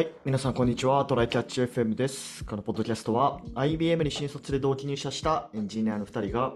はい、皆さんこんにちは。トライキャッチ FM です。このポッドキャストは IBM に新卒で同期入社したエンジニアの2人が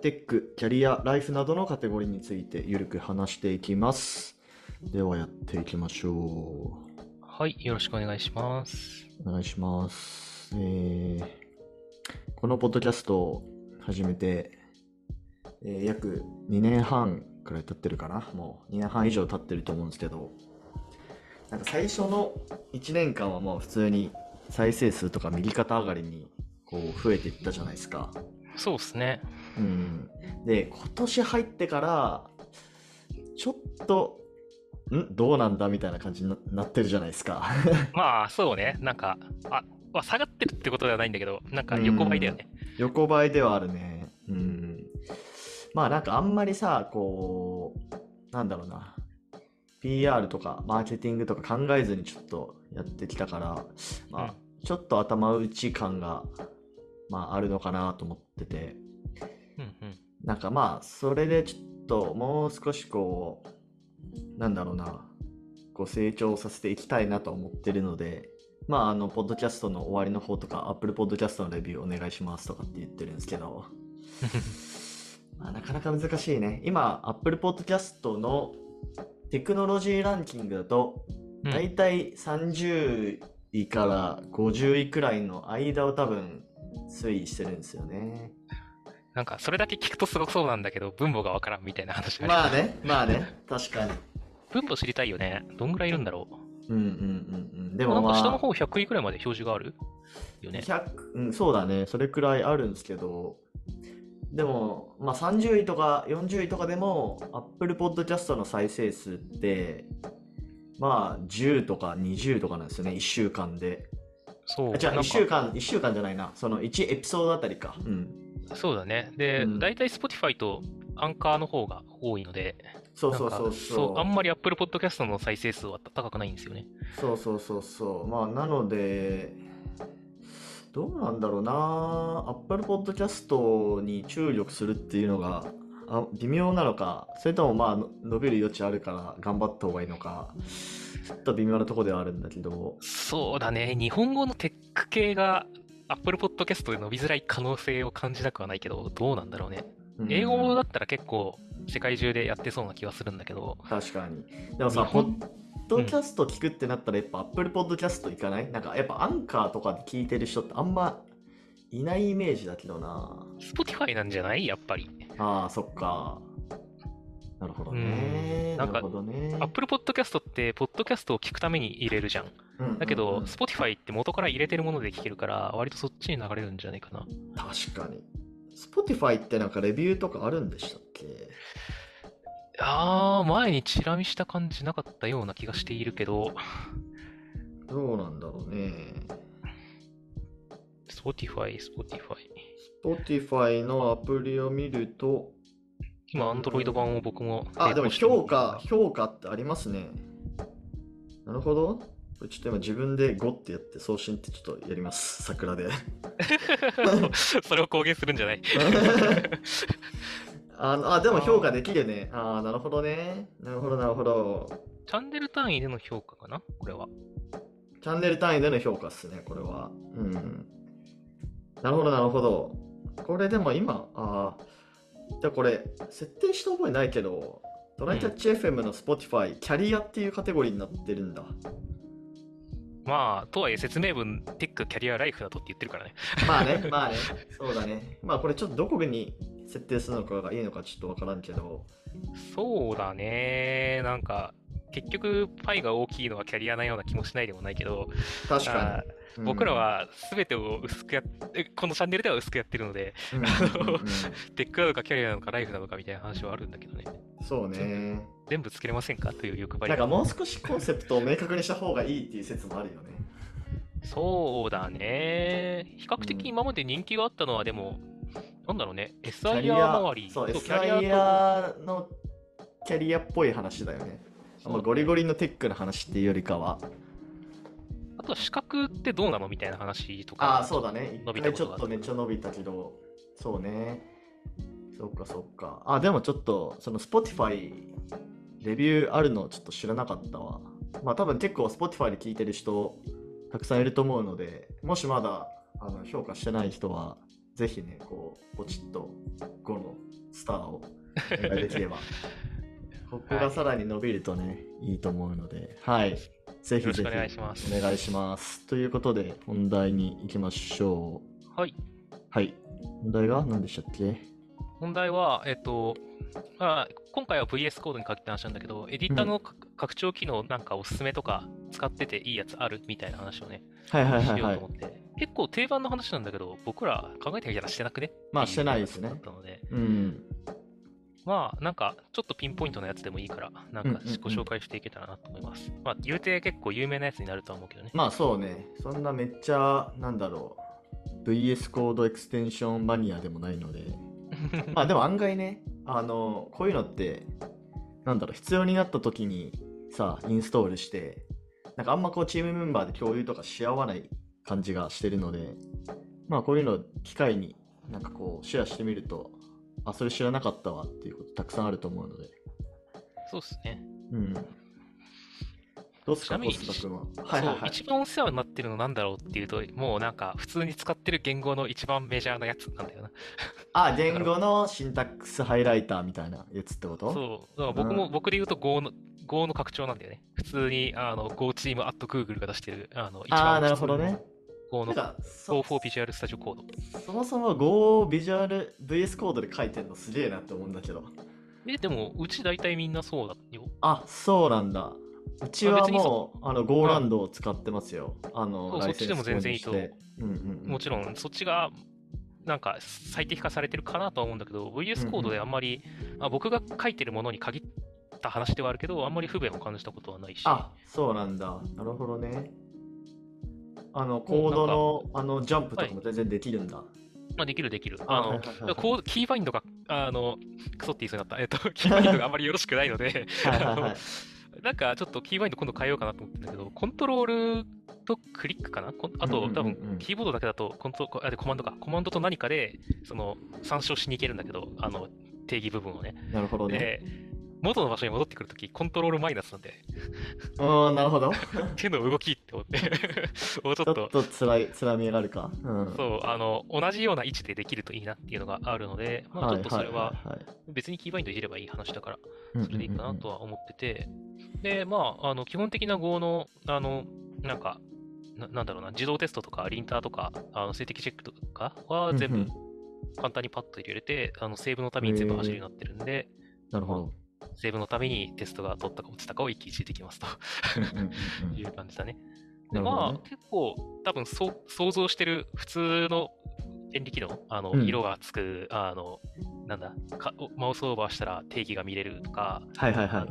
テック、キャリア、ライフなどのカテゴリーについてゆるく話していきます。ではやっていきましょはい、よろしくお願いします。う。お願いします。えー、このポッドキャストを始めて、えー約2年半くらい経ってるかな。もう2年半以上経ってると思うんですけど、なんか最初の1年間はもう普通に再生数とか右肩上がりにこう増えていったじゃないですか。そうですね。うん。で、今年入ってから、ちょっと、ん？どうなんだみたいな感じにななってるじゃないですか。まあ、そうね。なんか、あ、まあ、下がってるってことではないんだけど、なんか横ばいだよね。横ばいではあるね。うん。まあなんかあんまりさ、こう、なんだろうな。PR とかマーケティングとか考えずにちょっとやってきたから、まあ、ちょっと頭打ち感が、まああるのかなと思ってて、うんうん。なんかまあ、それでちょっともう少しこう、なんだろうな、こう成長させていきたいなと思ってるので、まああの、ポッドキャストの終わりの方とか、Apple Podcast のレビューお願いしますとかって言ってるんですけど、まあ、なかなか難しいね。今、Apple Podcast のテクノロジーランキングだと、うんだいたい30位から50位くらいの間を多分推移してるんですよね。なんか、それだけ聞くとすごそうなんだけど、分母がわからんみたいな話がまあね、まあね、確かに。分母知りたいよね。どんぐらいいるんだろう。うんうんうんうん。ででもなんもまあ、か下の方100位くらいまで表示があるよね。100、うん、そうだね、それくらいあるんですけど、でも、まあ、30位とか40位とかでも、Apple Podcast の再生数って、まあ、10とか20とかなんですよね、1週間で。そう。あ、じゃあ、1なんか週間、一週間じゃないな、その1エピソードあたりか。うん。そうだね。で、うん大体 Spotify とアンカーの方が多いので、そうそうそうそう。あんまり Apple Podcast の再生数は高くないんですよね。そうそうそうそう。まあ、なので、どうなんだろうな。Apple Podcast に注力するっていうのが、あ微妙なのか、それともまあ、の伸びる余地あるから頑張った方がいいのか、ちょっと微妙なところではあるんだけど、そうだね。日本語のテック系が Apple Podcast で伸びづらい可能性を感じなくはないけど、どうなんだろうね。うん英語だったら結構世界中でやってそうな気はするんだけど、確かに。でもさ、日ポッ本ドキャスト聞くってなったら、やっぱ Apple Podcast 行かない？なんか、やっぱアンカーとかで聞いてる人ってあんまいないイメージだけどな。Spotify なんじゃない？やっぱり。ああ、そっか。なるほどね。うんなんかなるほどね。Apple Podcast って、ポッドキャストを聞くために入れるじゃん。うんだけど、うんうん Spotify って元から入れてるもので聞けるから、割とそっちに流れるんじゃないかな。確かに。Spotify ってなんかレビューとかあるんでしたっけ？あー、前にチラ見した感じなかったような気がしているけど、どうなんだろうね。Spotify、Spotify。Spotify のアプリを見ると、今、Android 版を僕もあ、でも評価、評価ってありますね。なるほど。これちょっと今自分で5ってやって送信ってちょっとやります。桜で。それを公言するんじゃない あのあ、でも評価できるね。ああ、なるほどね。なるほど、なるほど。チャンネル単位での評価かな？これは。チャンネル単位での評価っすね、これは。うん。なるほど、なるほど。これでも今、ああ、じゃあこれ、設定した覚えないけど、トライキャッチ FM の Spotify、キャリアっていうカテゴリーになってるんだ。まあ、とはいえ説明文、テック、キャリア、ライフだとって言ってるからね。まあね、まあね、そうだね。まあこれちょっとどこに設定するのかがいいのかちょっとわからんけど。そうだね。なんか、結局、パイが大きいのはキャリアなような気もしないでもないけど、確かあに。ー僕らは全てを薄くやっえこのチャンネルでは薄くやってるので、うん、あのうんうんテックなのかキャリアなのかライフなのかみたいな話はあるんだけどね。そうね。全部つけれませんか？という欲張りなんかもう少しコンセプトを明確にした方がいいっていう説もあるよね。そうだね。比較的今まで人気があったのは、でも、なんだろうね、SIR 周りそう、とキャリアのキャリアっぽい話だよね。まあ、ゴリゴリのテックの話っていうよりかは。あとは資格ってどうなのみたいな話とか。ああ、そうだね。一回ちょっとめっちゃ伸びたけど、そうね。そっかそっか。あ、でもちょっと、その Spotify レビューあるのちょっと知らなかったわ。まあ多分結構 Spotify で聞いてる人たくさんいると思うので、もしまだあの評価してない人は、ぜひね、こう、ポチッと5のスターをできれば。ここがさらに伸びるとね、いいと思うので、はい。ぜひぜひお願いしますお願いします。ということで、本題に行きましょう。はい。はい。本題が何でしたっけ？問題は、えっと、まあ、今回は VS コードに限った話なんだけど、エディターのか拡張機能なんかおすすめとか使ってていいやつあるみたいな話をね、はいはいしはいはいようと思。って。結構定番の話なんだけど、僕ら考えてみたらしてなくね？まあしてないですねだったので、うん。まあ、なんか、ちょっとピンポイントのやつでもいいから、なんかうんうんうんご紹介していけたらなと思います。まあ、言うて結構有名なやつになるとは思うけどね。まあそうね。そんなめっちゃ、なんだろう。VS コードエクステンションマニアでもないので。まあでも案外ね、あの、こういうのって、なんだろう、必要になった時にさ、インストールして、なんかあんまこうチームメンバーで共有とかし合わない感じがしてるので、まあこういうの機会になんかこうシェアしてみると、あ、それ知らなかったわっていうことたくさんあると思うので。そうですね。うん。どうっすか、ちなみにコスタ君は？はいはいはい。一番お世話になってるのなんだろうっていうと、もうなんか普通に使ってる言語の一番メジャーなやつなんだよな。あ、言語のシンタックスハイライターみたいなやつってこと？そう。だから僕も、うん僕で言うと Go の、Go の拡張なんだよね。普通に、あの、Go チーム at Google が出してる、あの、一ああ、番なるほどね。Go の Go そ for Visual Studio Code。そもそも Go ビジュアル VS コードで書いてるのすげえなって思うんだけど。え、でも、うち大体みんなそうだよ。あ、そうなんだ。うちはもう、あの、Go ランドを使ってますよ。あの、そっちでも全然いいと思うんうんうん。もちろん、そっちが、なんか最適化されてるかなとは思うんだけど、VS コードであんまり、あ僕が書いてるものに限った話ではあるけど、あんまり不便を感じたことはないし。あ、そうなんだ。なるほどね。あの、コードの、あの、ジャンプとかも全然できるんだ。まあ、できるできる。ああの、はいはいはいはいコードキーバインドが、あの、クソって言いそうになった。えっと、キーバインドがあんまりよろしくないので、はいはいはい。なんかちょっとキーバインド今度変えようかなと思ってるんだけど、コントロールとクリックかな？こんあと、うんうんうんうん多分、キーボードだけだとコントあでコマンドか。コマンドと何かで、その、参照しに行けるんだけど、あの、定義部分をね。なるほどね。で、元の場所に戻ってくるとき、コントロールマイナスなんで、うん、なるほど。手の動きって思って、もうちょっとちょっ、とつらい、つらみがあるか。うん。そう、あの、同じような位置でできるといいなっていうのがあるので、まあちょっとそれは、別にキーバインドいじればいい話だから、いそれでいいかなとは思ってて、で、まあ、あの、基本的な Go の、あの、なんか、ななんだろうな、自動テストとか、リンターとか、あの、静的チェックとかは全部簡単にパッと入れれて、あの、セーブのために全部走るようになってるんで、なるほど。セーブのためにテストが取ったか落ちたかを一気にしてできますという感じだね。で、まあ、ね結構、多分そう、想像してる普通の便利機能、あの、うん色がつく、あの、なんだか、マウスオーバーしたら定義が見れるとか、はいはいはい。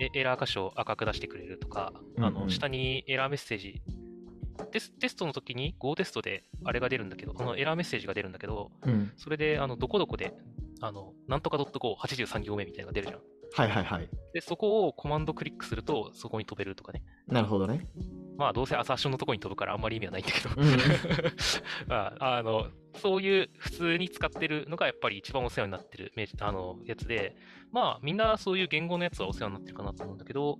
えエラー箇所を赤く出してくれるとか、うんうんあの下にエラーメッセージテス、テストの時に Go テストであれが出るんだけど、あのエラーメッセージが出るんだけど、うん。それであのどこどこで、あのなんとか .go83 行目みたいなのが出るじゃん。はいはいはい。で、そこをコマンドクリックすると、そこに飛べるとかね。なるほどね。まあ、どうせアサーションのとこに飛ぶからあんまり意味はないんだけど、うん まあ、あの、そういう普通に使ってるのがやっぱり一番お世話になってるメあのやつで、まあ、みんなそういう言語のやつはお世話になってるかなと思うんだけど、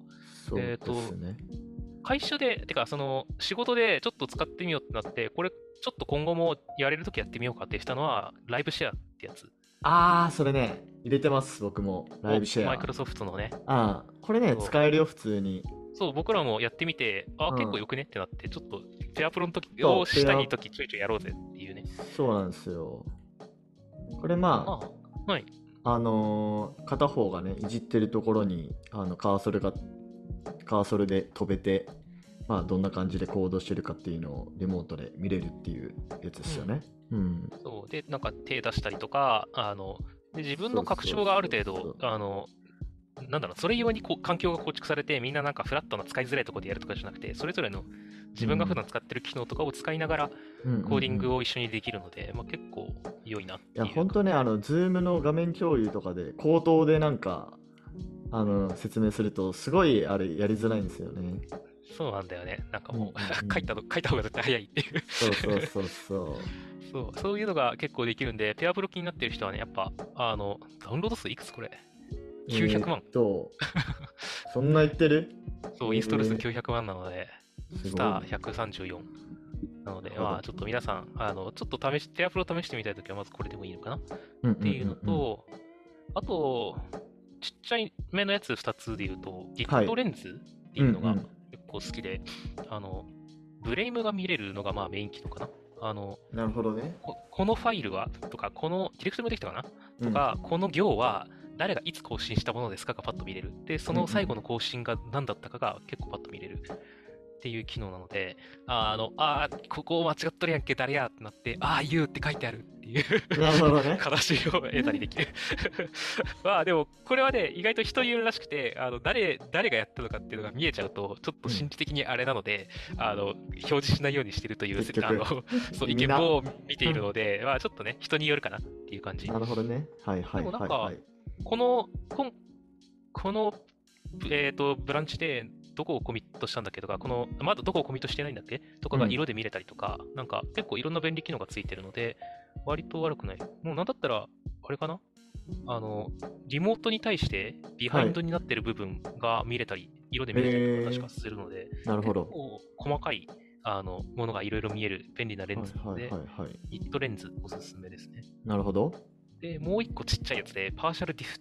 そうえーとですね。会社で、てか、その、仕事でちょっと使ってみようってなって、これ、ちょっと今後もやれるときやってみようかってしたのは、ライブシェアってやつ。ああ、それね、入れてます、僕も。ライブシェア。マイクロソフトのね。ああ、これね、使えるよ、普通に。そう、僕らもやってみて、あ、うん結構よくねってなって、ちょっと、ペアプロの時を下に時ちょいちょいやろうぜっていうね。そうなんですよ。これままあ、はい。あ、あのー片方がね、いじってるところに、あの、カーソルが、カーソルで飛べて、まあ、どんな感じで行動してるかっていうのをリモートで見れるっていうやつですよね。うん。そう。で、なんか手出したりとか、あの、で自分の拡張がある程度、あの、なんだろう、それ用にこう環境が構築されて、みんななんかフラットな使いづらいところでやるとかじゃなくて、それぞれの自分が普段使ってる機能とかを使いながら、コーディングを。を一緒にできるので、まあ、結構良いなっていう。いや、本当ね、あの、ズームの画面共有とかで、口頭でなんか、あの、説明すると、すごい、あれ、やりづらいんですよね。そうなんだよね。なんかもう、うんうんうん 書いたの、書いた方が絶対早いっていう。そうそうそうそう。そう、そういうのが結構できるんで、ペアプロ気になってる人はね、やっぱ、あの、ダウンロード数いくつこれ ?900 万えーっと、そんな言ってる？そう、インストール数900万なので、スター134。なので、まあ、ちょっと皆さん、あの、ちょっと試し、テアフロ試してみたいときは、まずこれでもいいのかな？っうんうんていうのと、あと、ちっちゃい目のやつ2つで言うと、ギットレンズっていうのがうんうん結構好きで、あの、ブレイムが見れるのがまあメイン機能かな？あの、なるほどね。ここのファイルはとか、このディレクトリもできたかな？うんとか、この行は誰がいつ更新したものですかがパッと見れる。で、その最後の更新が何だったかが結構パッと見れる。っていう機能なので、ああの、あーここ間違っとるやんけ、誰や？ってなって、ああ、言うって書いてあるいうね。形を得たりできる。まあでも、これはね、意外と人によるらしくて、あの誰誰がやったのかっていうのが見えちゃうと、ちょっと心理的にあれなので、あの表示しないようにしてるというあの そう意見を見ているので、まあちょっとね、人によるかなっていう感じ。なるほどね。はいはいでもなんかはいはい。この、こんこの、えっ、と、ブランチで、どこをコミットしたんだっけとか、この、まだどこをコミットしてないんだっけとかがうん色で見れたりとか、なんか結構いろんな便利機能がついてるので、割と悪くない。もうなんだったら、あれかな？あの、リモートに対してビハインドになってる部分が見れたり、色で見れたりとか確かするので、なるほど結。構細かいあのものがいろいろ見える便利なレンズなので、はいはいはいはい。ニットレンズおすすめですね。なるほど。で、もう一個ちっちゃいやつで、 Partial Diff、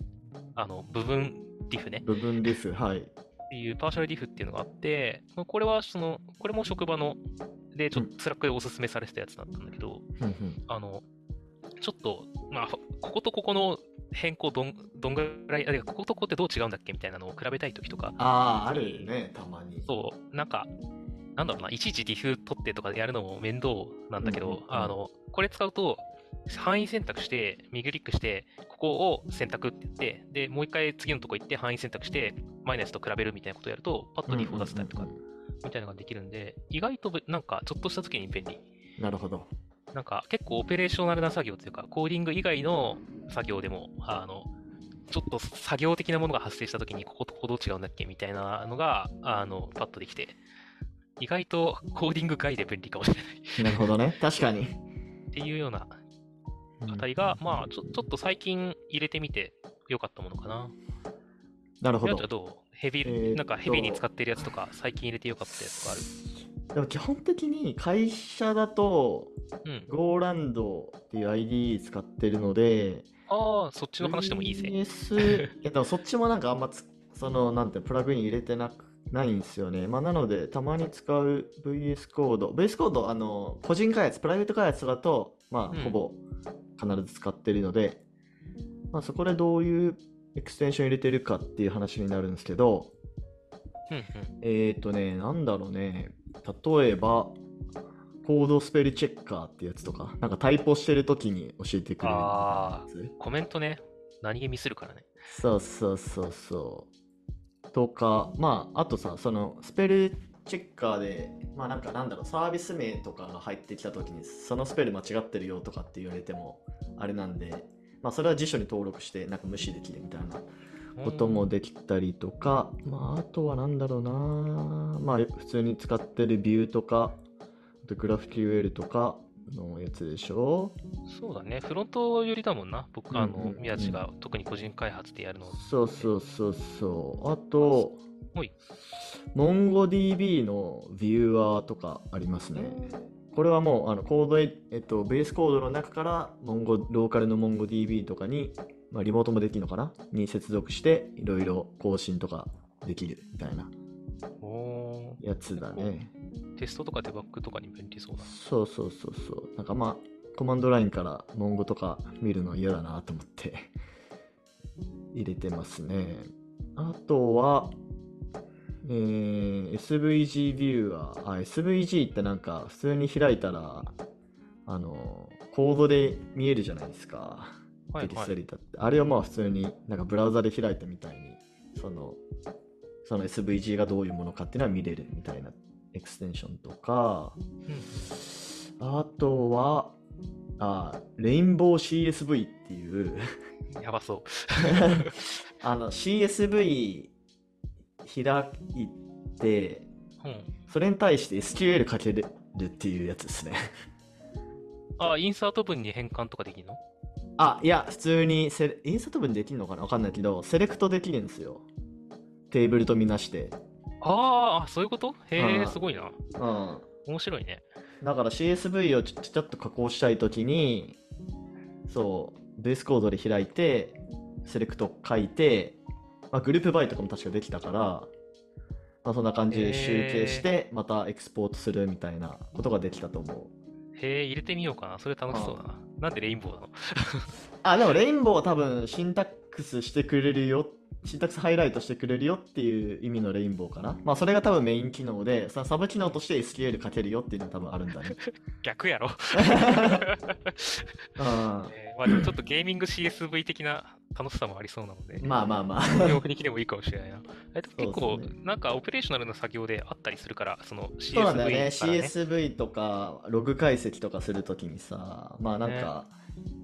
あの、部分 diff ね。部分です。はい。っていう Partial Diff っていうのがあって、これはその、これも職場の、で、ちょっとスラックでおすすめされてたやつだったんだけど、ふんあの、ちょっと、まあ、こことここの変更どん、どんぐらい、あこことここってどう違うんだっけみたいなのを比べたいときとか、ああ、あるね、たまに。そう、なんか、なんだろうな、いちいち diff 取ってとかでやるのも面倒なんだけど、うんうんうん。あの、これ使うと、範囲選択して、右クリックして、ここを選択って言って、で、もう一回次のとこ行って範囲選択して、前のやつと比べるみたいなことをやると、パッとディフを出せたりとかみたいなのができるんで、意外とぶなんか、ちょっとした時に便利。なるほど。なんか、結構オペレーショナルな作業というか、コーディング以外の作業でも、あの、ちょっと作業的なものが発生したときに、こことここどう違うんだっけみたいなのが、あの、パッとできて、意外とコーディング外で便利かもしれないなるほどね。確かに。っていうようなあたりが、まあちょ、ちょっと最近入れてみて良かったものかな。なるほど。どう？ヘビえーなんかヘビーに使ってるやつとか、最近入れて良かったやつとかある？でも基本的に会社だと、うん。ゴーランドっていう ID 使ってるので、ああ、そっちの話でもいいぜ。VS でもそっちもなんかあんまつそのなんてプラグイン入れてなくないんですよね。まあ、なのでたまに使う VS コード VS コードあの個人開発プライベート開発だとまうんあほぼ必ず使ってるので、まあ、そこでどういうエクステンション入れてるかっていう話になるんですけど。えっ、ー、とねなんだろうね例えばコードスペルチェッカーってやつとかなんかタイプしてる時に教えてくれるああや、つコメントね、何気ミスるからね。そうそうそうそう。とか、まあ、あとさ、そのスペルチェッカーで、まあなんかなんだろう、サービス名とかが入ってきたときに、そのスペル間違ってるよとかって言われても、あれなんで、まあそれは辞書に登録して、なんか無視できるみたいなこともできたりとか、まああとはなんだろうな、まあ普通に使ってるビューとか、あとグラフ QL とかのやつでしょ？そうだね、フロント寄りだもんな、僕、あの宮地が特に個人開発でやるの。そうそうそうそう。あとほい、MongoDB のビューアーとかありますね。これはもうあのコードへ、えっと、ベースコードの中からモンゴローカルの MongoDB とかに、まあ、リモートもできるのかな？に接続していろいろ更新とかできるみたいなおやつだね。ーテストとかデバッグとかに便利そうだ。そうそうそうそう。なんかまあコマンドラインからモンゴとか見るの嫌だなと思って入れてますね。あとは、えー SVG ビューアー。あ、SVG ってなんか普通に開いたら、あの、コードで見えるじゃないですか。はいテキスはい。トエディターって。あれをまあ普通になんかブラウザで開いたみたいに、その、その SVG がどういうものかっていうのは見れるみたいなエクステンションとか、うんあとは、あ、レインボー CSV っていう、やばそう。あの CSV 開いて、うん。それに対して SQL かけるっていうやつですね。あ、インサート文に変換とかできるの？あ、いや、普通にセレインサート文できるのかな？わかんないけど、セレクトできるんですよ。テーブルとみなして。ああ、そういうこと？へえ、うんすごいな。うん。面白いね。だから CSV をちょちょっと加工したいときに、そう、ベースコードで開いて、セレクト書いて、まあ、グループバイとかも確かできたから、まあ、そんな感じで集計して、またエクスポートするみたいなことができたと思う。へえ、入れてみようかな。それ楽しそうだな。なんでレインボーなの？あ、でもレインボーは多分シンタックスしてくれるよ、シンタックスハイライトしてくれるよっていう意味のレインボーかな。まあそれが多分メイン機能で、そのサブ機能として SQL 書けるよっていうのが多分あるんだね。逆やろ。うんえーまあでもちょっとゲーミング CSV 的な楽しさもありそうなので、まあまあまあ。両国に来てもいいかもしれないな。えっと結構なんかオペレーショナルな作業であったりするから、その CSV そうなんだよね。CSV とかログ解析とかするときにさ、まあなんか、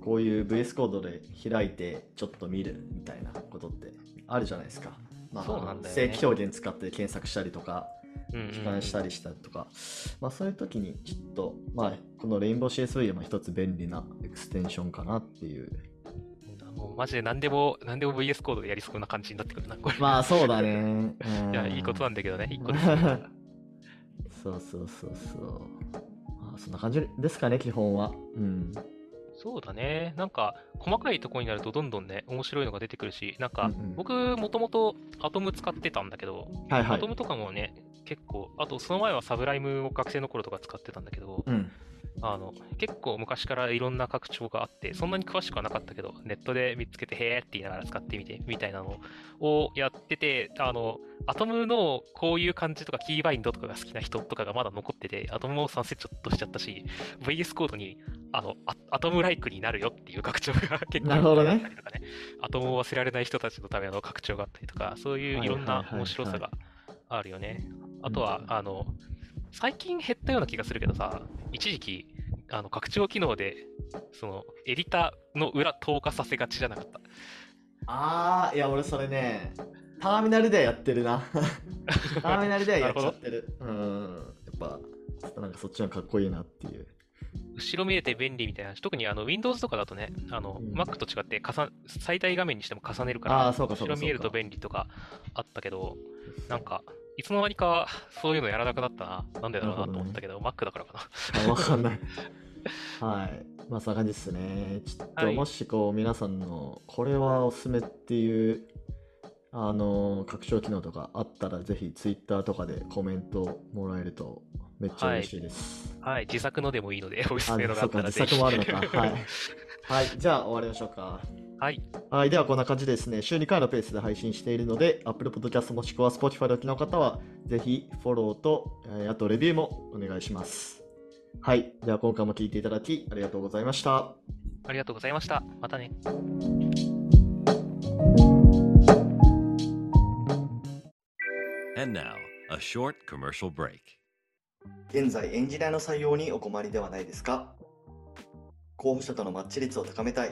こういう VS コードで開いてちょっと見るみたいなことってあるじゃないですか。まあ、そうなんだよね正規表現使って検索したりとか、うんうん機関したりしたりとか、まあそういう時にちょっと、まあこのレインボー CSV は一つ便利なエクステンションかなっていう。マジで何でも、何でも VS コードでやりそうな感じになってくるな、これ。まあそうだね。うんいや、いいことなんだけどね、いいことですよ そうそうそうそう。まあそんな感じですかね、基本は。うん。そうだね。なんか、細かいところになるとどんどんね、面白いのが出てくるし、なんか僕、もともとアトム使ってたんだけど、はいはいアト。ムとかもね、結構、あとその前はサブライムを学生の頃とか使ってたんだけど、うん。あの、結構昔からいろんな拡張があって、そんなに詳しくはなかったけど、ネットで見つけて、へーって言いながら使ってみて、みたいなのをやってて、あの、アトムのこういう感じとか、キーバインドとかが好きな人とかがまだ残ってて、アトムもサンセットちょっとしちゃったし、VS コードに、あの、アアトムライクになるよっていう拡張が結構なるほどね。あったりとかね、アトムを忘れられない人たちのための拡張があったりとか、そういういろんな面白さがあるよね。あとは、あの、最近減ったような気がするけどさ、一時期、あの、拡張機能で、その、エディターの裏透過させがちじゃなかった？あー、いや、俺それね、ターミナルではやってるな。ターミナルではやっちゃってる。うん。やっぱ、なんかそっちの方がかっこいいなっていう。後ろ見えて便利みたいな、特にあの Windows とかだとね、あの、うん Mac と違って重最大画面にしても重ねるから、後ろ見えると便利とかあったけど、なんか、いつの間にかそういうのやらなくなったな。なんでだろうなと思ったけど、Mac だからかな。あ、わかんない。はい。まあ、そんな感じですね。ちょっと、はいもしこう、皆さんの、これはおすすめっていう、あの、拡張機能とかあったら、ぜひ Twitter とかでコメントもらえると、めっちゃ嬉しいです。はい、自作のでもいいので、おすすあ、めのがあったらぜひ。自作もあるのか。はい。はい。じゃあ、終わりましょうか。はい。はい、ではこんな感じでですね、週2回のペースで配信しているので、Apple Podcast もしくは Spotify でお聞きの方は、ぜひフォローと、えーあとレビューもお願いします。はい、では今回も聞いていただきありがとうございました。ありがとうございました。またね。And now, a short commercial break. 現在、エンジニアの採用にお困りではないですか？候補者とのマッチ率を高めたい、